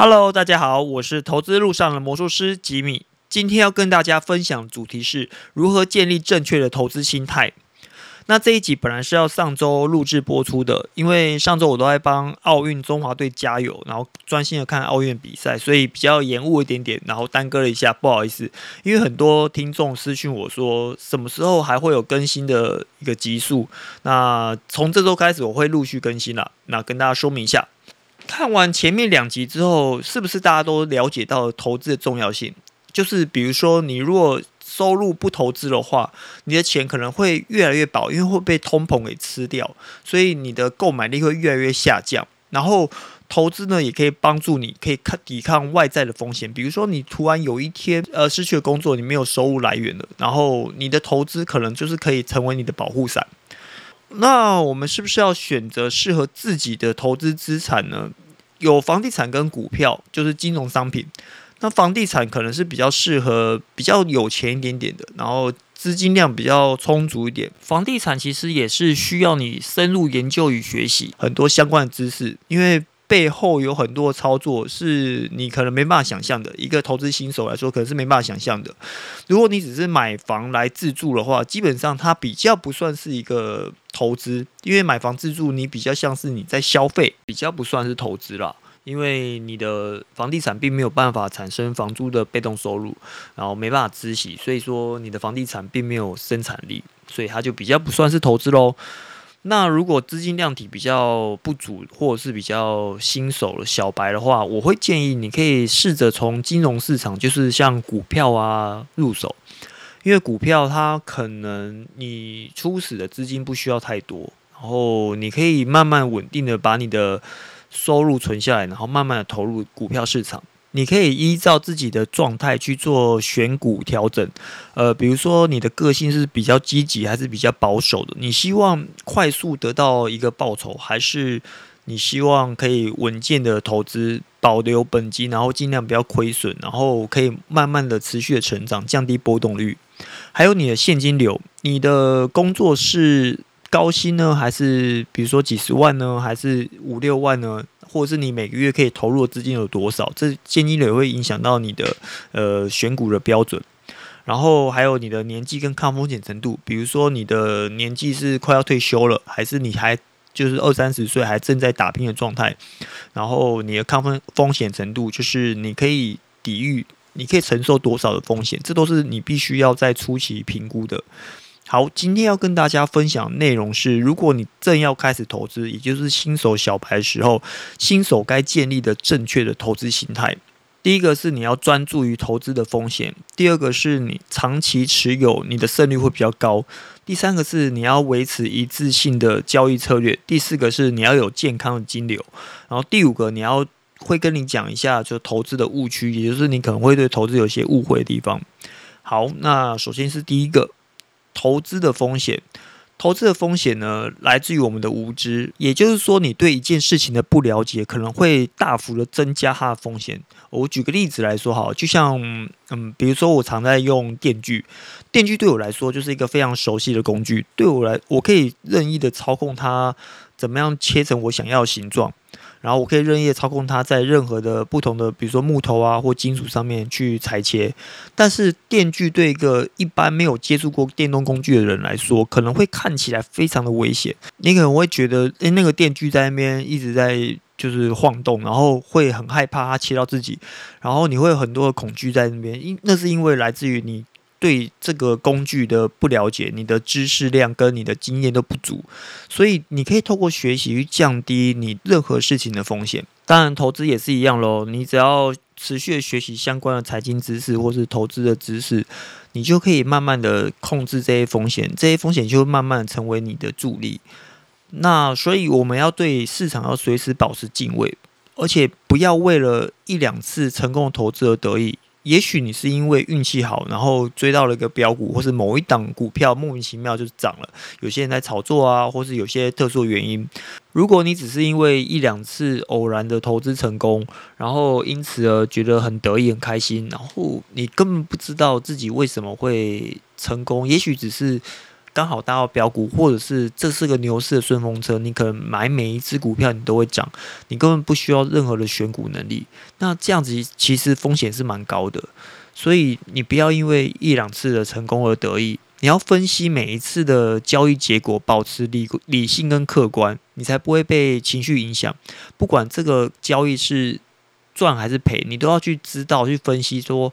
Hello，大家好，我是投资路上的魔术师吉米。今天要跟大家分享的主题是如何建立正确的投资心态。那这一集本来是要上周录制播出的，因为上周我都在帮奥运中华队加油，然后专心的看奥运比赛，所以比较延误一点点，然后耽搁了一下，不好意思。因为很多听众私讯我说，什么时候还会有更新的一个集数？那从这周开始我会陆续更新了。那跟大家说明一下，看完前面两集之后，是不是大家都了解到投资的重要性？就是比如说，你如果收入不投资的话，你的钱可能会越来越薄，因为会被通膨给吃掉，所以你的购买力会越来越下降。然后投资呢，也可以帮助你可以抗抵抗外在的风险，比如说你突然有一天呃失去了工作，你没有收入来源了，然后你的投资可能就是可以成为你的保护伞。那我们是不是要选择适合自己的投资资产呢？有房地产跟股票，就是金融商品。那房地产可能是比较适合比较有钱一点点的，然后资金量比较充足一点。房地产其实也是需要你深入研究与学习很多相关的知识，因为背后有很多操作是你可能没办法想象的。一个投资新手来说，可能是没办法想象的。如果你只是买房来自住的话，基本上它比较不算是一个投资，因为买房自住你比较像是你在消费，比较不算是投资啦。因为你的房地产并没有办法产生房租的被动收入，然后没办法孳息，所以说你的房地产并没有生产力，所以它就比较不算是投资喽。那如果资金量体比较不足，或者是比较新手小白的话，我会建议你可以试着从金融市场，就是像股票啊入手，因为股票它可能你初始的资金不需要太多，然后你可以慢慢稳定的把你的。收入存下来，然后慢慢的投入股票市场。你可以依照自己的状态去做选股调整。呃，比如说你的个性是比较积极还是比较保守的？你希望快速得到一个报酬，还是你希望可以稳健的投资，保留本金，然后尽量不要亏损，然后可以慢慢的持续的成长，降低波动率。还有你的现金流，你的工作是。高薪呢，还是比如说几十万呢，还是五六万呢？或者是你每个月可以投入的资金有多少？这现金流会影响到你的呃选股的标准。然后还有你的年纪跟抗风险程度，比如说你的年纪是快要退休了，还是你还就是二三十岁还正在打拼的状态？然后你的抗风风险程度，就是你可以抵御，你可以承受多少的风险？这都是你必须要在初期评估的。好，今天要跟大家分享内容是：如果你正要开始投资，也就是新手小白的时候，新手该建立的正确的投资心态。第一个是你要专注于投资的风险；第二个是你长期持有，你的胜率会比较高；第三个是你要维持一致性的交易策略；第四个是你要有健康的金流；然后第五个你要会跟你讲一下，就投资的误区，也就是你可能会对投资有些误会的地方。好，那首先是第一个。投资的风险，投资的风险呢，来自于我们的无知，也就是说，你对一件事情的不了解，可能会大幅的增加它的风险。我举个例子来说，哈，就像，嗯，比如说我常在用电锯，电锯对我来说就是一个非常熟悉的工具，对我来，我可以任意的操控它，怎么样切成我想要的形状。然后我可以任意操控它，在任何的不同的，比如说木头啊或金属上面去裁切。但是电锯对一个一般没有接触过电动工具的人来说，可能会看起来非常的危险。你可能会觉得，诶，那个电锯在那边一直在就是晃动，然后会很害怕它切到自己，然后你会有很多的恐惧在那边。因那是因为来自于你。对这个工具的不了解，你的知识量跟你的经验都不足，所以你可以透过学习去降低你任何事情的风险。当然，投资也是一样喽。你只要持续的学习相关的财经知识或是投资的知识，你就可以慢慢的控制这些风险，这些风险就会慢慢成为你的助力。那所以我们要对市场要随时保持敬畏，而且不要为了一两次成功的投资而得意。也许你是因为运气好，然后追到了一个标股，或是某一档股票莫名其妙就涨了。有些人在炒作啊，或是有些特殊原因。如果你只是因为一两次偶然的投资成功，然后因此而觉得很得意、很开心，然后你根本不知道自己为什么会成功。也许只是。刚好搭到标股，或者是这是个牛市的顺风车，你可能买每一只股票你都会涨，你根本不需要任何的选股能力。那这样子其实风险是蛮高的，所以你不要因为一两次的成功而得意，你要分析每一次的交易结果，保持理理性跟客观，你才不会被情绪影响。不管这个交易是赚还是赔，你都要去知道去分析说。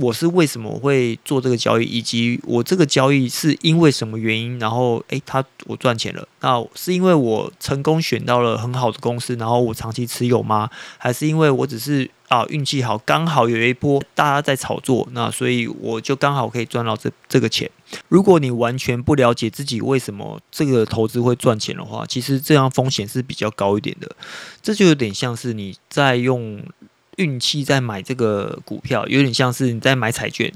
我是为什么会做这个交易，以及我这个交易是因为什么原因？然后，诶，他我赚钱了，那是因为我成功选到了很好的公司，然后我长期持有吗？还是因为我只是啊运气好，刚好有一波大家在炒作，那所以我就刚好可以赚到这这个钱？如果你完全不了解自己为什么这个投资会赚钱的话，其实这样风险是比较高一点的。这就有点像是你在用。运气在买这个股票，有点像是你在买彩券。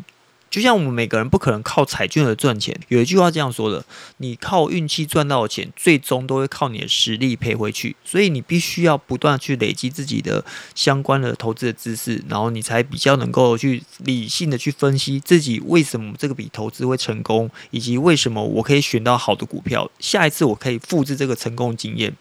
就像我们每个人不可能靠彩券而赚钱。有一句话这样说的：你靠运气赚到的钱，最终都会靠你的实力赔回去。所以你必须要不断去累积自己的相关的投资的知识，然后你才比较能够去理性的去分析自己为什么这个笔投资会成功，以及为什么我可以选到好的股票。下一次我可以复制这个成功经验。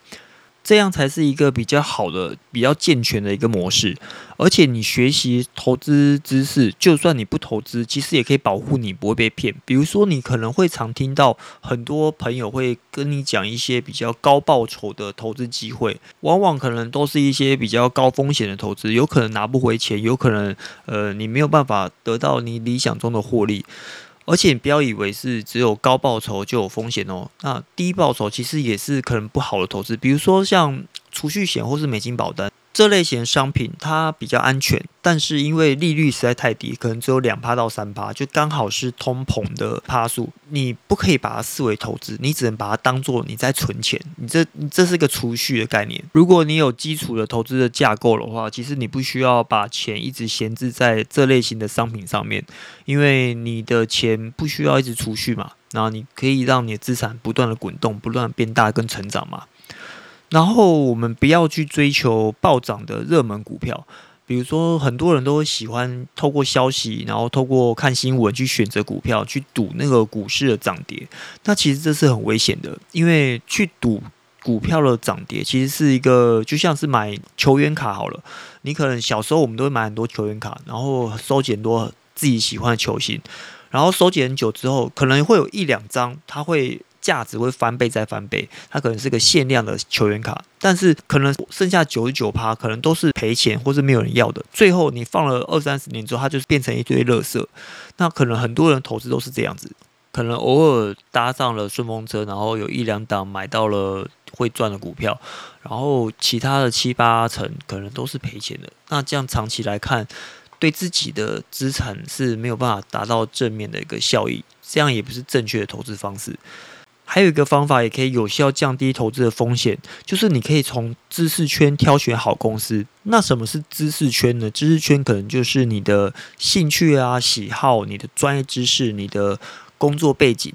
这样才是一个比较好的、比较健全的一个模式。而且你学习投资知识，就算你不投资，其实也可以保护你不会被骗。比如说，你可能会常听到很多朋友会跟你讲一些比较高报酬的投资机会，往往可能都是一些比较高风险的投资，有可能拿不回钱，有可能呃你没有办法得到你理想中的获利。而且你不要以为是只有高报酬就有风险哦，那低报酬其实也是可能不好的投资，比如说像储蓄险或是美金保单。这类型商品它比较安全，但是因为利率实在太低，可能只有两趴到三趴，就刚好是通膨的趴数，你不可以把它视为投资，你只能把它当做你在存钱，你这你这是个储蓄的概念。如果你有基础的投资的架构的话，其实你不需要把钱一直闲置在这类型的商品上面，因为你的钱不需要一直储蓄嘛，然后你可以让你的资产不断的滚动，不断变大跟成长嘛。然后我们不要去追求暴涨的热门股票，比如说很多人都喜欢透过消息，然后透过看新闻去选择股票，去赌那个股市的涨跌。那其实这是很危险的，因为去赌股票的涨跌，其实是一个就像是买球员卡好了。你可能小时候我们都会买很多球员卡，然后收集很多自己喜欢的球星，然后收集很久之后，可能会有一两张它会。价值会翻倍再翻倍，它可能是个限量的球员卡，但是可能剩下九十九趴，可能都是赔钱或是没有人要的。最后你放了二三十年之后，它就是变成一堆垃圾。那可能很多人投资都是这样子，可能偶尔搭上了顺风车，然后有一两档买到了会赚的股票，然后其他的七八成可能都是赔钱的。那这样长期来看，对自己的资产是没有办法达到正面的一个效益，这样也不是正确的投资方式。还有一个方法也可以有效降低投资的风险，就是你可以从知识圈挑选好公司。那什么是知识圈呢？知识圈可能就是你的兴趣啊、喜好、你的专业知识、你的工作背景，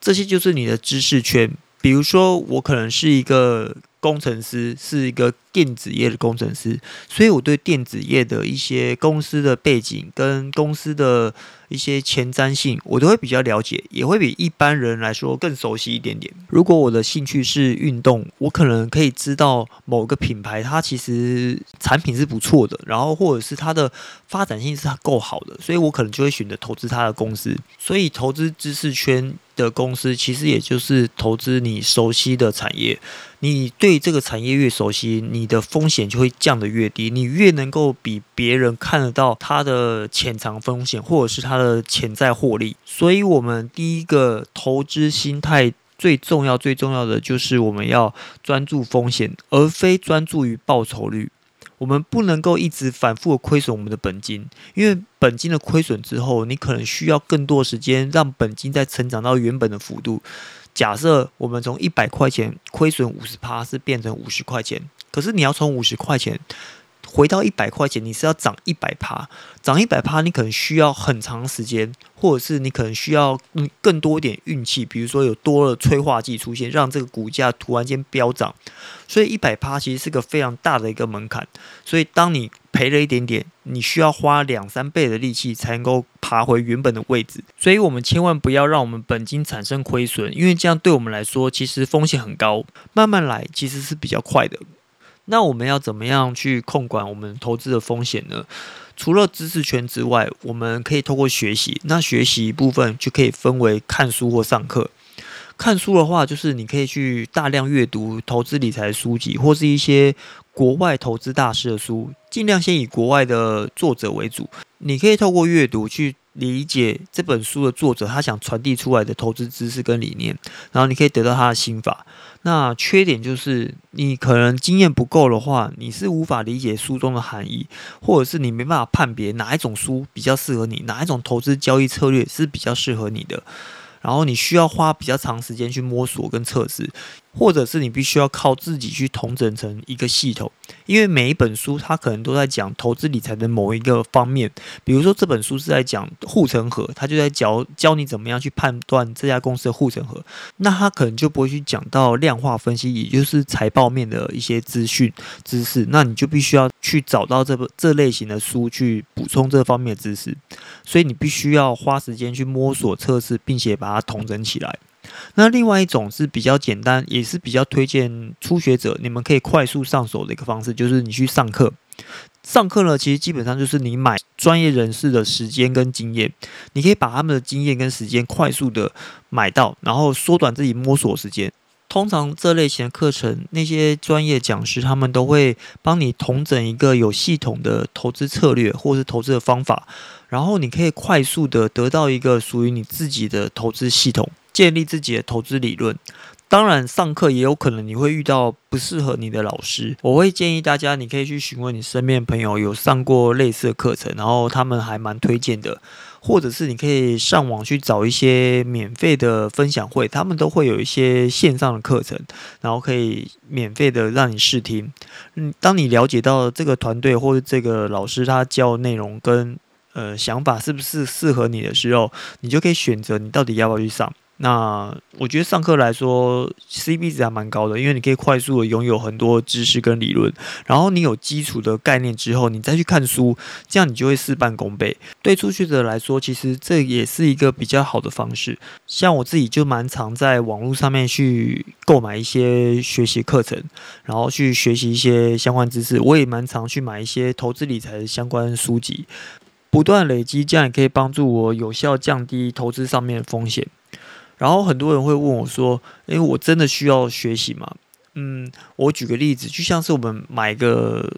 这些就是你的知识圈。比如说，我可能是一个工程师，是一个电子业的工程师，所以我对电子业的一些公司的背景跟公司的。一些前瞻性，我都会比较了解，也会比一般人来说更熟悉一点点。如果我的兴趣是运动，我可能可以知道某个品牌它其实产品是不错的，然后或者是它的发展性是够好的，所以我可能就会选择投资它的公司。所以投资知识圈的公司，其实也就是投资你熟悉的产业。你对这个产业越熟悉，你的风险就会降得越低，你越能够比别人看得到它的潜藏风险，或者是它的潜在获利。所以，我们第一个投资心态最重要、最重要的就是我们要专注风险，而非专注于报酬率。我们不能够一直反复的亏损我们的本金，因为本金的亏损之后，你可能需要更多时间让本金再成长到原本的幅度。假设我们从一百块钱亏损五十趴，是变成五十块钱，可是你要从五十块钱回到一百块钱，你是要涨一百趴，涨一百趴，你可能需要很长时间，或者是你可能需要更多一点运气，比如说有多了催化剂出现，让这个股价突然间飙涨。所以一百趴其实是个非常大的一个门槛。所以当你赔了一点点，你需要花两三倍的力气才能够爬回原本的位置。所以，我们千万不要让我们本金产生亏损，因为这样对我们来说其实风险很高。慢慢来其实是比较快的。那我们要怎么样去控管我们投资的风险呢？除了知识圈之外，我们可以透过学习。那学习部分就可以分为看书或上课。看书的话，就是你可以去大量阅读投资理财书籍，或是一些国外投资大师的书，尽量先以国外的作者为主。你可以透过阅读去。理解这本书的作者他想传递出来的投资知识跟理念，然后你可以得到他的心法。那缺点就是你可能经验不够的话，你是无法理解书中的含义，或者是你没办法判别哪一种书比较适合你，哪一种投资交易策略是比较适合你的。然后你需要花比较长时间去摸索跟测试。或者是你必须要靠自己去统整成一个系统，因为每一本书它可能都在讲投资理财的某一个方面。比如说这本书是在讲护城河，它就在教教你怎么样去判断这家公司的护城河。那它可能就不会去讲到量化分析，也就是财报面的一些资讯知识。那你就必须要去找到这个这类型的书去补充这方面的知识。所以你必须要花时间去摸索测试，并且把它统整起来。那另外一种是比较简单，也是比较推荐初学者，你们可以快速上手的一个方式，就是你去上课。上课呢，其实基本上就是你买专业人士的时间跟经验，你可以把他们的经验跟时间快速的买到，然后缩短自己摸索时间。通常这类型的课程，那些专业讲师他们都会帮你统整一个有系统的投资策略或是投资的方法，然后你可以快速的得到一个属于你自己的投资系统。建立自己的投资理论，当然上课也有可能你会遇到不适合你的老师。我会建议大家，你可以去询问你身边朋友有上过类似的课程，然后他们还蛮推荐的，或者是你可以上网去找一些免费的分享会，他们都会有一些线上的课程，然后可以免费的让你试听。嗯，当你了解到这个团队或者这个老师他教内容跟呃想法是不是适合你的时候，你就可以选择你到底要不要去上。那我觉得上课来说，CP 值还蛮高的，因为你可以快速的拥有很多知识跟理论，然后你有基础的概念之后，你再去看书，这样你就会事半功倍。对初学者来说，其实这也是一个比较好的方式。像我自己就蛮常在网络上面去购买一些学习课程，然后去学习一些相关知识。我也蛮常去买一些投资理财的相关书籍，不断累积，这样也可以帮助我有效降低投资上面的风险。然后很多人会问我说：“因为，我真的需要学习吗？”嗯，我举个例子，就像是我们买个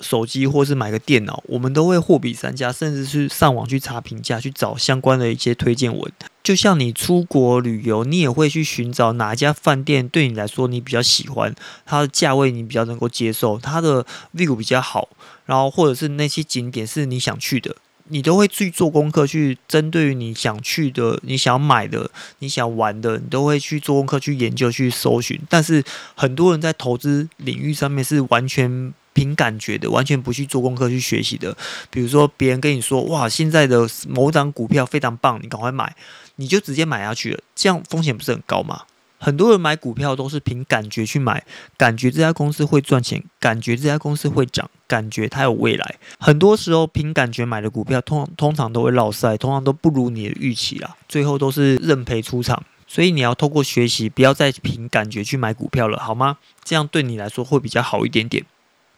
手机或是买个电脑，我们都会货比三家，甚至是上网去查评价，去找相关的一些推荐文。就像你出国旅游，你也会去寻找哪一家饭店对你来说你比较喜欢，它的价位你比较能够接受，它的 view 比较好，然后或者是那些景点是你想去的。你都会去做功课，去针对于你想去的、你想买的、你想玩的，你都会去做功课、去研究、去搜寻。但是很多人在投资领域上面是完全凭感觉的，完全不去做功课、去学习的。比如说，别人跟你说：“哇，现在的某档股票非常棒，你赶快买。”你就直接买下去了，这样风险不是很高吗？很多人买股票都是凭感觉去买，感觉这家公司会赚钱，感觉这家公司会涨，感觉它有未来。很多时候凭感觉买的股票，通通常都会落赛，通常都不如你的预期啦，最后都是认赔出场。所以你要透过学习，不要再凭感觉去买股票了，好吗？这样对你来说会比较好一点点。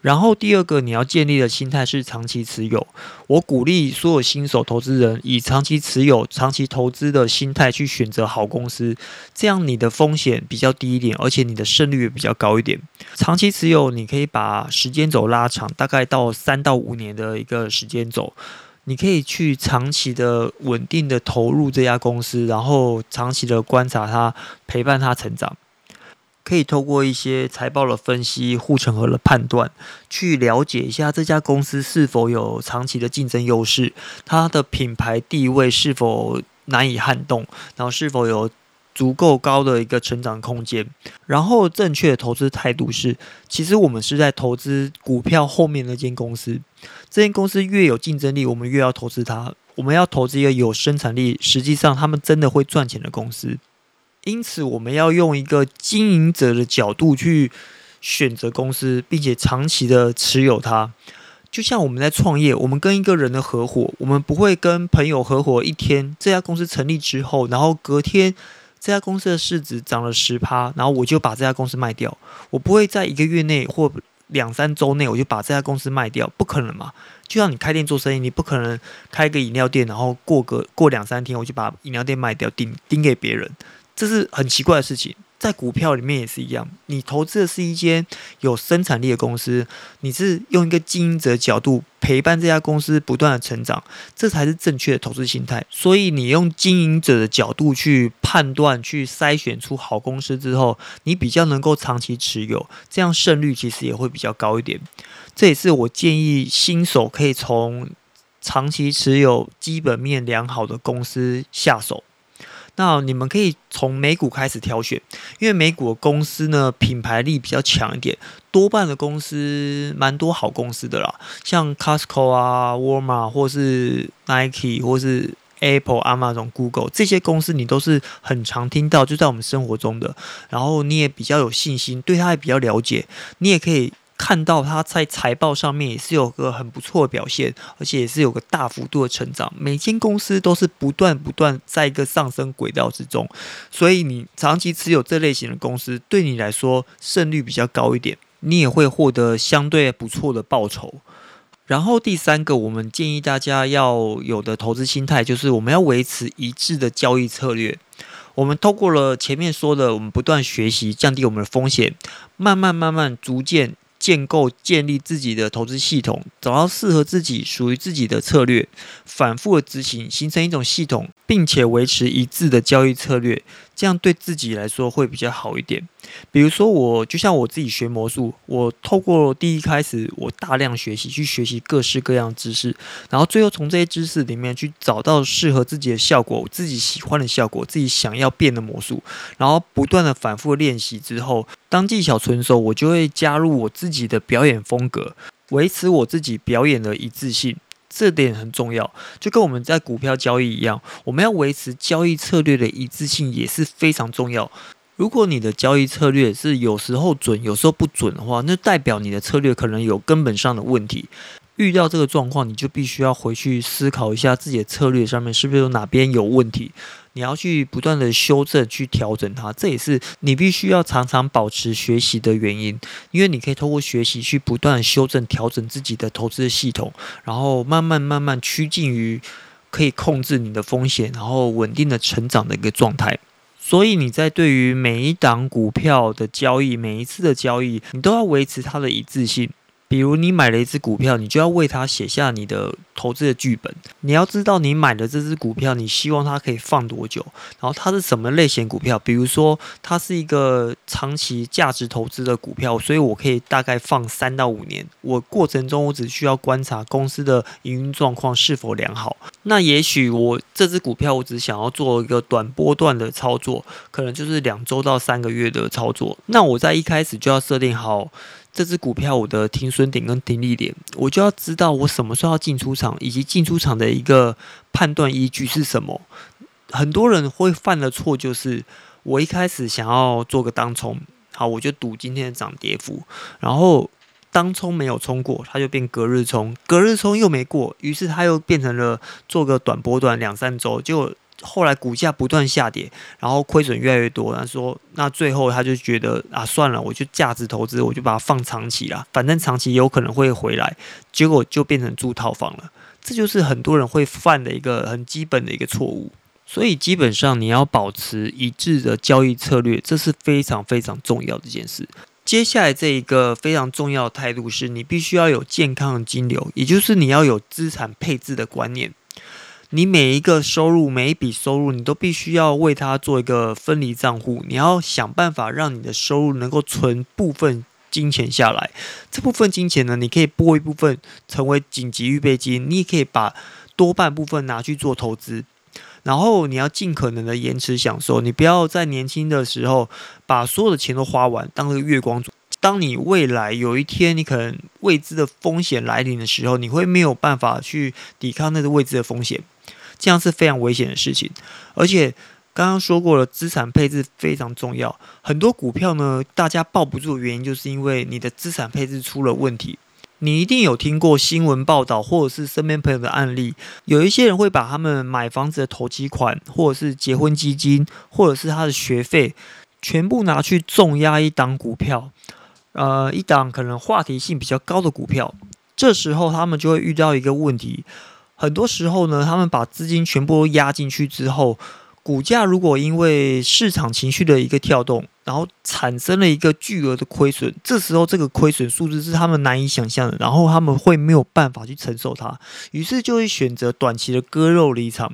然后第二个你要建立的心态是长期持有。我鼓励所有新手投资人以长期持有、长期投资的心态去选择好公司，这样你的风险比较低一点，而且你的胜率也比较高一点。长期持有，你可以把时间轴拉长，大概到三到五年的一个时间轴，你可以去长期的稳定的投入这家公司，然后长期的观察它，陪伴它成长。可以透过一些财报的分析、护城河的判断，去了解一下这家公司是否有长期的竞争优势，它的品牌地位是否难以撼动，然后是否有足够高的一个成长空间。然后正确的投资态度是，其实我们是在投资股票后面那间公司，这间公司越有竞争力，我们越要投资它。我们要投资一个有生产力，实际上他们真的会赚钱的公司。因此，我们要用一个经营者的角度去选择公司，并且长期的持有它。就像我们在创业，我们跟一个人的合伙，我们不会跟朋友合伙一天，这家公司成立之后，然后隔天这家公司的市值涨了十趴，然后我就把这家公司卖掉。我不会在一个月内或两三周内我就把这家公司卖掉，不可能嘛？就像你开店做生意，你不可能开个饮料店，然后过个过两三天我就把饮料店卖掉，顶顶给别人，这是很奇怪的事情。在股票里面也是一样，你投资的是一间有生产力的公司，你是用一个经营者角度陪伴这家公司不断的成长，这才是正确的投资心态。所以你用经营者的角度去判断、去筛选出好公司之后，你比较能够长期持有，这样胜率其实也会比较高一点。这也是我建议新手可以从长期持有基本面良好的公司下手。那你们可以从美股开始挑选，因为美股的公司呢品牌力比较强一点，多半的公司蛮多好公司的啦，像 Costco 啊、Walmart 或是 Nike 或是 Apple、Amazon、Google 这些公司，你都是很常听到，就在我们生活中的，然后你也比较有信心，对它也比较了解，你也可以。看到它在财报上面也是有个很不错的表现，而且也是有个大幅度的成长。每间公司都是不断不断在一个上升轨道之中，所以你长期持有这类型的公司，对你来说胜率比较高一点，你也会获得相对不错的报酬。然后第三个，我们建议大家要有的投资心态，就是我们要维持一致的交易策略。我们透过了前面说的，我们不断学习，降低我们的风险，慢慢慢慢逐渐。建构、建立自己的投资系统，找到适合自己、属于自己的策略，反复的执行，形成一种系统，并且维持一致的交易策略，这样对自己来说会比较好一点。比如说，我就像我自己学魔术，我透过第一开始，我大量学习，去学习各式各样的知识，然后最后从这些知识里面去找到适合自己的效果，自己喜欢的效果，自己想要变的魔术，然后不断的反复练习之后。当技巧成熟，我就会加入我自己的表演风格，维持我自己表演的一致性，这点很重要。就跟我们在股票交易一样，我们要维持交易策略的一致性也是非常重要。如果你的交易策略是有时候准，有时候不准的话，那代表你的策略可能有根本上的问题。遇到这个状况，你就必须要回去思考一下自己的策略上面是不是有哪边有问题，你要去不断的修正、去调整它。这也是你必须要常常保持学习的原因，因为你可以通过学习去不断修正、调整自己的投资系统，然后慢慢慢慢趋近于可以控制你的风险，然后稳定的成长的一个状态。所以你在对于每一档股票的交易、每一次的交易，你都要维持它的一致性。比如你买了一只股票，你就要为它写下你的投资的剧本。你要知道你买的这只股票，你希望它可以放多久，然后它是什么类型股票。比如说它是一个长期价值投资的股票，所以我可以大概放三到五年。我过程中我只需要观察公司的营运状况是否良好。那也许我这只股票我只想要做一个短波段的操作，可能就是两周到三个月的操作。那我在一开始就要设定好。这只股票我的停损点跟停利点，我就要知道我什么时候要进出场，以及进出场的一个判断依据是什么。很多人会犯的错就是，我一开始想要做个当冲，好，我就赌今天的涨跌幅，然后当冲没有冲过，它就变隔日冲，隔日冲又没过，于是它又变成了做个短波段两三周，就。后来股价不断下跌，然后亏损越来越多。他说：“那最后他就觉得啊，算了，我就价值投资，我就把它放长期了，反正长期有可能会回来。”结果就变成住套房了。这就是很多人会犯的一个很基本的一个错误。所以基本上你要保持一致的交易策略，这是非常非常重要的一件事。接下来这一个非常重要的态度是你必须要有健康的金流，也就是你要有资产配置的观念。你每一个收入，每一笔收入，你都必须要为它做一个分离账户。你要想办法让你的收入能够存部分金钱下来。这部分金钱呢，你可以拨一部分成为紧急预备金，你也可以把多半部分拿去做投资。然后你要尽可能的延迟享受，你不要在年轻的时候把所有的钱都花完，当个月光族。当你未来有一天你可能未知的风险来临的时候，你会没有办法去抵抗那个未知的风险。这样是非常危险的事情，而且刚刚说过了，资产配置非常重要。很多股票呢，大家抱不住的原因，就是因为你的资产配置出了问题。你一定有听过新闻报道，或者是身边朋友的案例，有一些人会把他们买房子的投机款，或者是结婚基金，或者是他的学费，全部拿去重压一档股票，呃，一档可能话题性比较高的股票。这时候他们就会遇到一个问题，很多时候呢，他们把资金全部都压进去之后。股价如果因为市场情绪的一个跳动，然后产生了一个巨额的亏损，这时候这个亏损数字是他们难以想象的，然后他们会没有办法去承受它，于是就会选择短期的割肉离场，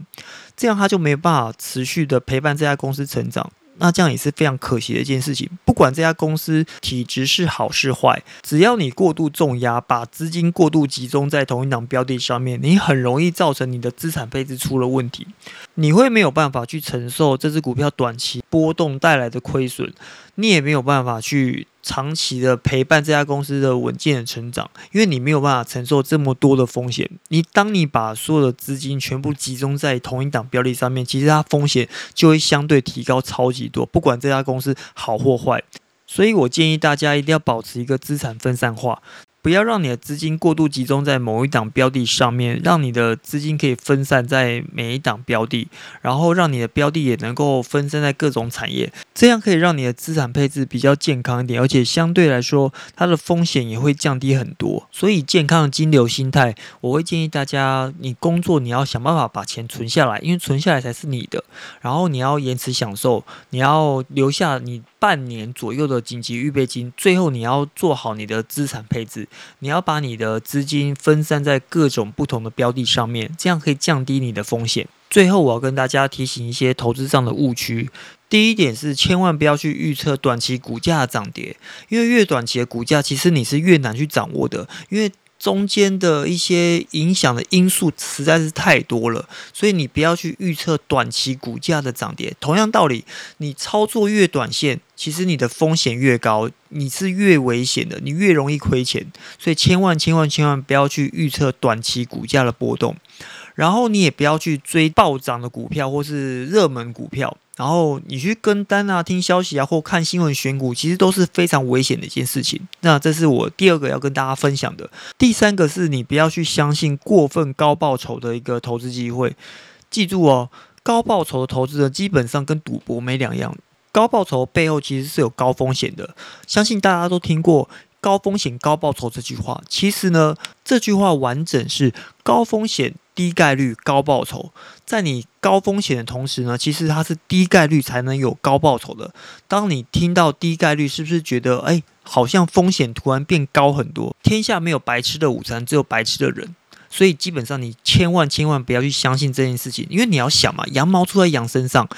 这样他就没有办法持续的陪伴这家公司成长。那这样也是非常可惜的一件事情。不管这家公司体质是好是坏，只要你过度重压，把资金过度集中在同一档标的上面，你很容易造成你的资产配置出了问题。你会没有办法去承受这只股票短期波动带来的亏损，你也没有办法去。长期的陪伴这家公司的稳健的成长，因为你没有办法承受这么多的风险。你当你把所有的资金全部集中在同一档标的上面，其实它风险就会相对提高超级多。不管这家公司好或坏，所以我建议大家一定要保持一个资产分散化。不要让你的资金过度集中在某一档标的上面，让你的资金可以分散在每一档标的，然后让你的标的也能够分散在各种产业，这样可以让你的资产配置比较健康一点，而且相对来说它的风险也会降低很多。所以健康的金流心态，我会建议大家，你工作你要想办法把钱存下来，因为存下来才是你的。然后你要延迟享受，你要留下你半年左右的紧急预备金，最后你要做好你的资产配置。你要把你的资金分散在各种不同的标的上面，这样可以降低你的风险。最后，我要跟大家提醒一些投资上的误区。第一点是，千万不要去预测短期股价涨跌，因为越短期的股价，其实你是越难去掌握的，因为。中间的一些影响的因素实在是太多了，所以你不要去预测短期股价的涨跌。同样道理，你操作越短线，其实你的风险越高，你是越危险的，你越容易亏钱。所以千万千万千万不要去预测短期股价的波动。然后你也不要去追暴涨的股票或是热门股票，然后你去跟单啊、听消息啊或看新闻选股，其实都是非常危险的一件事情。那这是我第二个要跟大家分享的。第三个是你不要去相信过分高报酬的一个投资机会。记住哦，高报酬的投资呢，基本上跟赌博没两样。高报酬背后其实是有高风险的，相信大家都听过。高风险高报酬这句话，其实呢，这句话完整是高风险低概率高报酬。在你高风险的同时呢，其实它是低概率才能有高报酬的。当你听到低概率，是不是觉得哎，好像风险突然变高很多？天下没有白吃的午餐，只有白吃的人。所以基本上你千万千万不要去相信这件事情，因为你要想嘛，羊毛出在羊身上，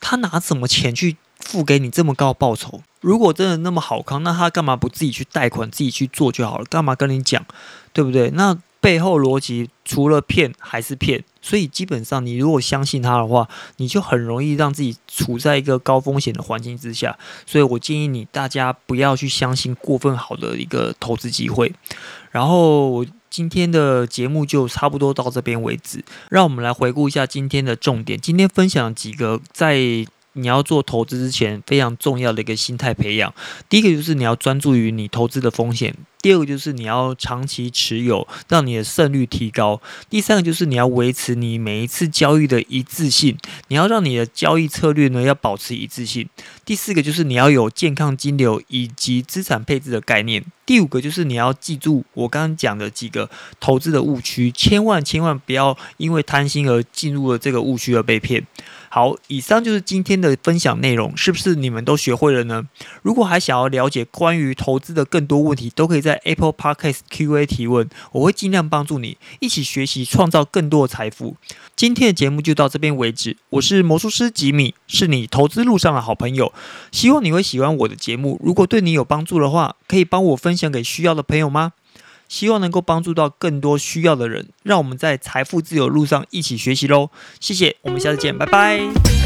他拿什么钱去？付给你这么高报酬，如果真的那么好康，那他干嘛不自己去贷款，自己去做就好了？干嘛跟你讲，对不对？那背后逻辑除了骗还是骗，所以基本上你如果相信他的话，你就很容易让自己处在一个高风险的环境之下。所以我建议你大家不要去相信过分好的一个投资机会。然后我今天的节目就差不多到这边为止，让我们来回顾一下今天的重点。今天分享几个在。你要做投资之前非常重要的一个心态培养，第一个就是你要专注于你投资的风险。第二个就是你要长期持有，让你的胜率提高。第三个就是你要维持你每一次交易的一致性，你要让你的交易策略呢要保持一致性。第四个就是你要有健康金流以及资产配置的概念。第五个就是你要记住我刚刚讲的几个投资的误区，千万千万不要因为贪心而进入了这个误区而被骗。好，以上就是今天的分享内容，是不是你们都学会了呢？如果还想要了解关于投资的更多问题，都可以在。Apple Podcast Q&A 提问，我会尽量帮助你一起学习，创造更多的财富。今天的节目就到这边为止。我是魔术师吉米，是你投资路上的好朋友。希望你会喜欢我的节目。如果对你有帮助的话，可以帮我分享给需要的朋友吗？希望能够帮助到更多需要的人。让我们在财富自由路上一起学习喽！谢谢，我们下次见，拜拜。